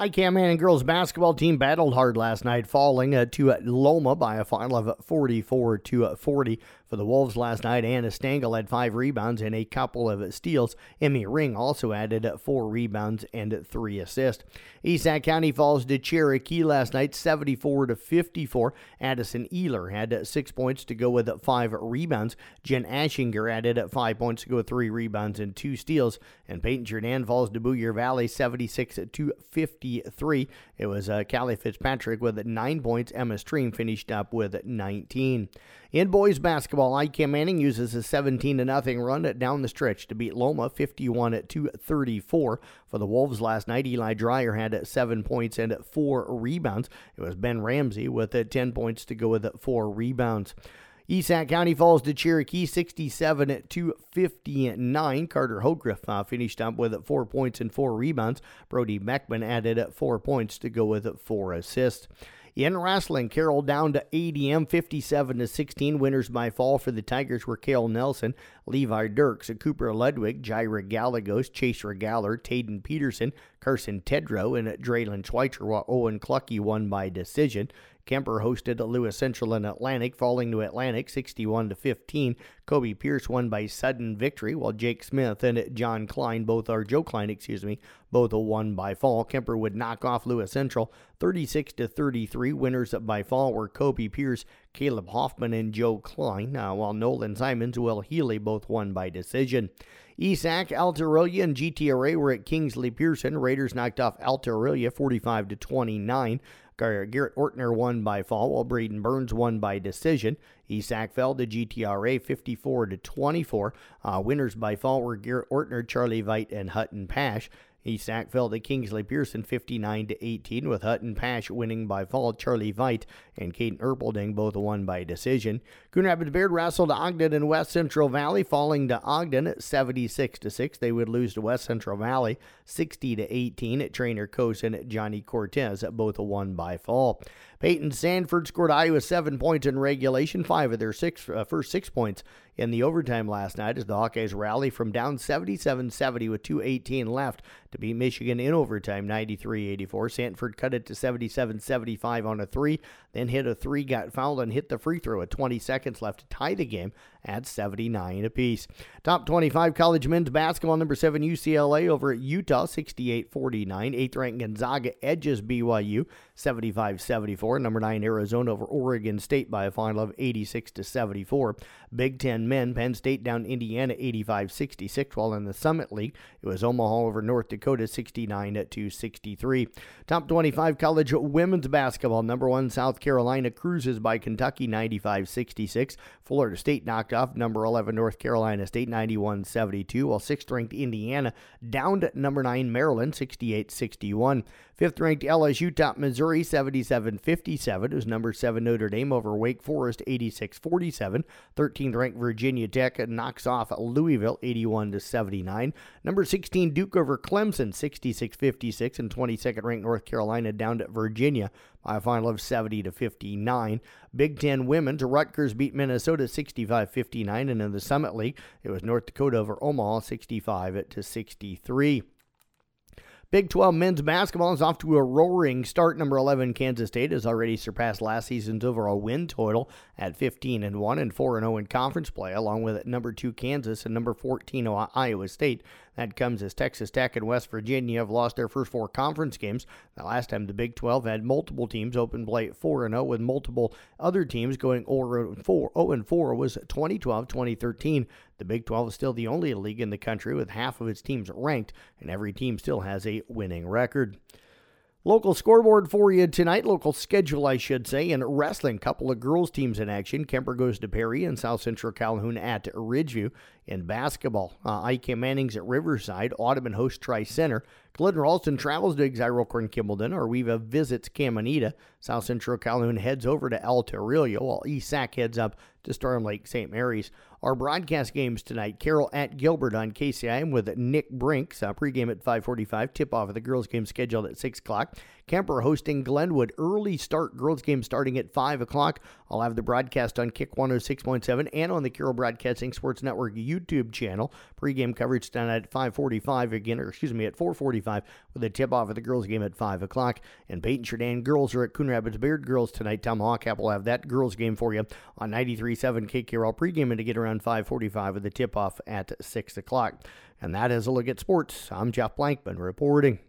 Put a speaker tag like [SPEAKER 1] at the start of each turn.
[SPEAKER 1] ICAM Manning girls basketball team battled hard last night, falling uh, to uh, Loma by a final of 44 to uh, 40 for the Wolves last night. Anna Stengel had five rebounds and a couple of steals. Emmy Ring also added four rebounds and three assists. East Sac County falls to Cherokee last night, 74 to 54. Addison Ealer had six points to go with five rebounds. Jen Ashinger added five points to go with three rebounds and two steals. And Paton-Churdan falls to Boyer Valley, 76 to 53. It was uh, Callie Fitzpatrick with nine points. Emma Stream finished up with 19. In boys basketball, ICAM Manning uses a 17 0 run down the stretch to beat Loma 51 to 34. For the Wolves last night, Eli Dreyer had seven points and four rebounds. It was Ben Ramsey with 10 points to go with four rebounds. Sac County falls to Cherokee 67 to 59. Carter Hogriff uh, finished up with four points and four rebounds. Brody Beckman added four points to go with four assists. In wrestling, Carroll down to ADM 57 to 16. Winners by fall for the Tigers were Kale Nelson, Levi Dirks, Cooper Ludwig, Jaira Galagos, Chase Regaller, Taden Peterson, Carson Tedrow, and Draylon Schweitzer, while Owen Clucky won by decision. Kuemper hosted Lewis Central and Atlantic, falling to Atlantic 61 to 15. Kobe Pierce won by sudden victory, while Jake Smith and John Klein, both are Joe Klein, excuse me, both won by fall. Kuemper would knock off Lewis Central 36 to 33. Winners by fall were Kobe Pierce, Caleb Hoffman, and Joe Klein, uh, while Nolan Simons, Will Healy both won by decision. ESAC, Alta and GTRA were at Kingsley Pierson. Raiders knocked off Alta 45 to 29. Garrett Ortner won by fall, while Braden Burns won by decision. ESAC fell to GTRA 54 to 24. Uh, winners by fall were Garrett Ortner, Charlie Veit, and Hutton Pash. ESAC fell to Kingsley Pierson 59 to 18, with Hutton Pash winning by fall. Charlie Veit and Caden Erpelding both won by decision. Coon Rapids Bayard wrestled Ogden in West Central Valley, falling to Ogden at 76 to 6. They would lose to West Central Valley 60 to 18 at trainer Cosin Johnny Cortez, both won by fall. Payton Sandfort scored Iowa seven points in regulation, five of their six uh, first six points in the overtime last night as the Hawkeyes rally from down 77-70 with 2:18 left to beat Michigan in overtime 93-84. Sandfort cut it to 77-75 on a three, then hit a three, got fouled, and hit the free throw at 20 seconds left to tie the game at 79 apiece. Top 25 college men's basketball number 7 UCLA over at Utah 68-49. Eighth ranked Gonzaga edges BYU 75-74. Number 9 Arizona over Oregon State by a final of 86 to 74. Big 10 men Penn State down Indiana 85-66 while in the Summit League it was Omaha over North Dakota 69 to 63. Top 25 college women's basketball number 1 South Carolina cruises by Kentucky 95-66. Florida State knocked off number 11 North Carolina State 91 72, while sixth ranked Indiana downed number 9 Maryland 68 61. Fifth ranked LSU top Missouri 77 57. It was number 7 Notre Dame over Wake Forest 86 47. 13th ranked Virginia Tech knocks off Louisville 81 79. Number 16 Duke over Clemson 66 56. And 22nd ranked North Carolina down to Virginia by a final of 70 to 59. Big Ten women's Rutgers beat Minnesota 65 59. And in the Summit League, it was North Dakota over Omaha 65 to 63. Big 12 men's basketball is off to a roaring start. Number 11 Kansas State has already surpassed last season's overall win total at 15 and 1 and 4 and 0 in conference play, along with number 2 Kansas and number 14 Iowa State. That comes as Texas Tech and West Virginia have lost their first four conference games. The last time the Big 12 had multiple teams open play at 4 0 with multiple other teams going 0 4 4 was 2012 2013. The Big 12 is still the only league in the country with half of its teams ranked, and every team still has a winning record. Local scoreboard for you tonight, local schedule, I should say. In wrestling, couple of girls' teams in action. Kuemper goes to Perry and South Central Calhoun at Ridgeview. In basketball, uh, ICAM Manning's at Riverside. Audubon hosts Tri Center. Glidden Ralston travels to Exira-Elk Horn Kimballton. AR-WE-VA visits Caminita. South Central Calhoun heads over to Alta Aurelia, while ESAC heads up to Storm Lake St. Mary's. Our broadcast games tonight: Carroll at Gilbert on KCIM with Nick Brinks. Uh, pregame at 5:45. Tip-off of the girls' game scheduled at 6 o'clock. Kuemper hosting Glenwood. Early start. Girls' game starting at 5 o'clock. I'll have the broadcast on Kick 106.7 and on the Carroll Broadcasting Sports Network YouTube channel. Pregame coverage tonight at 5:45 again, or excuse me, at 4:45 with a tip-off of the girls' game at 5 o'clock. And Paton-Churdan girls are at Coon Rapids Bayard girls tonight. Tomahawk Cap will have that girls' game for you on 93.7 KKRL pregame and to get around around 5:45 with the tip-off at 6 o'clock. And that is a look at sports. I'm Jeff Blankman reporting.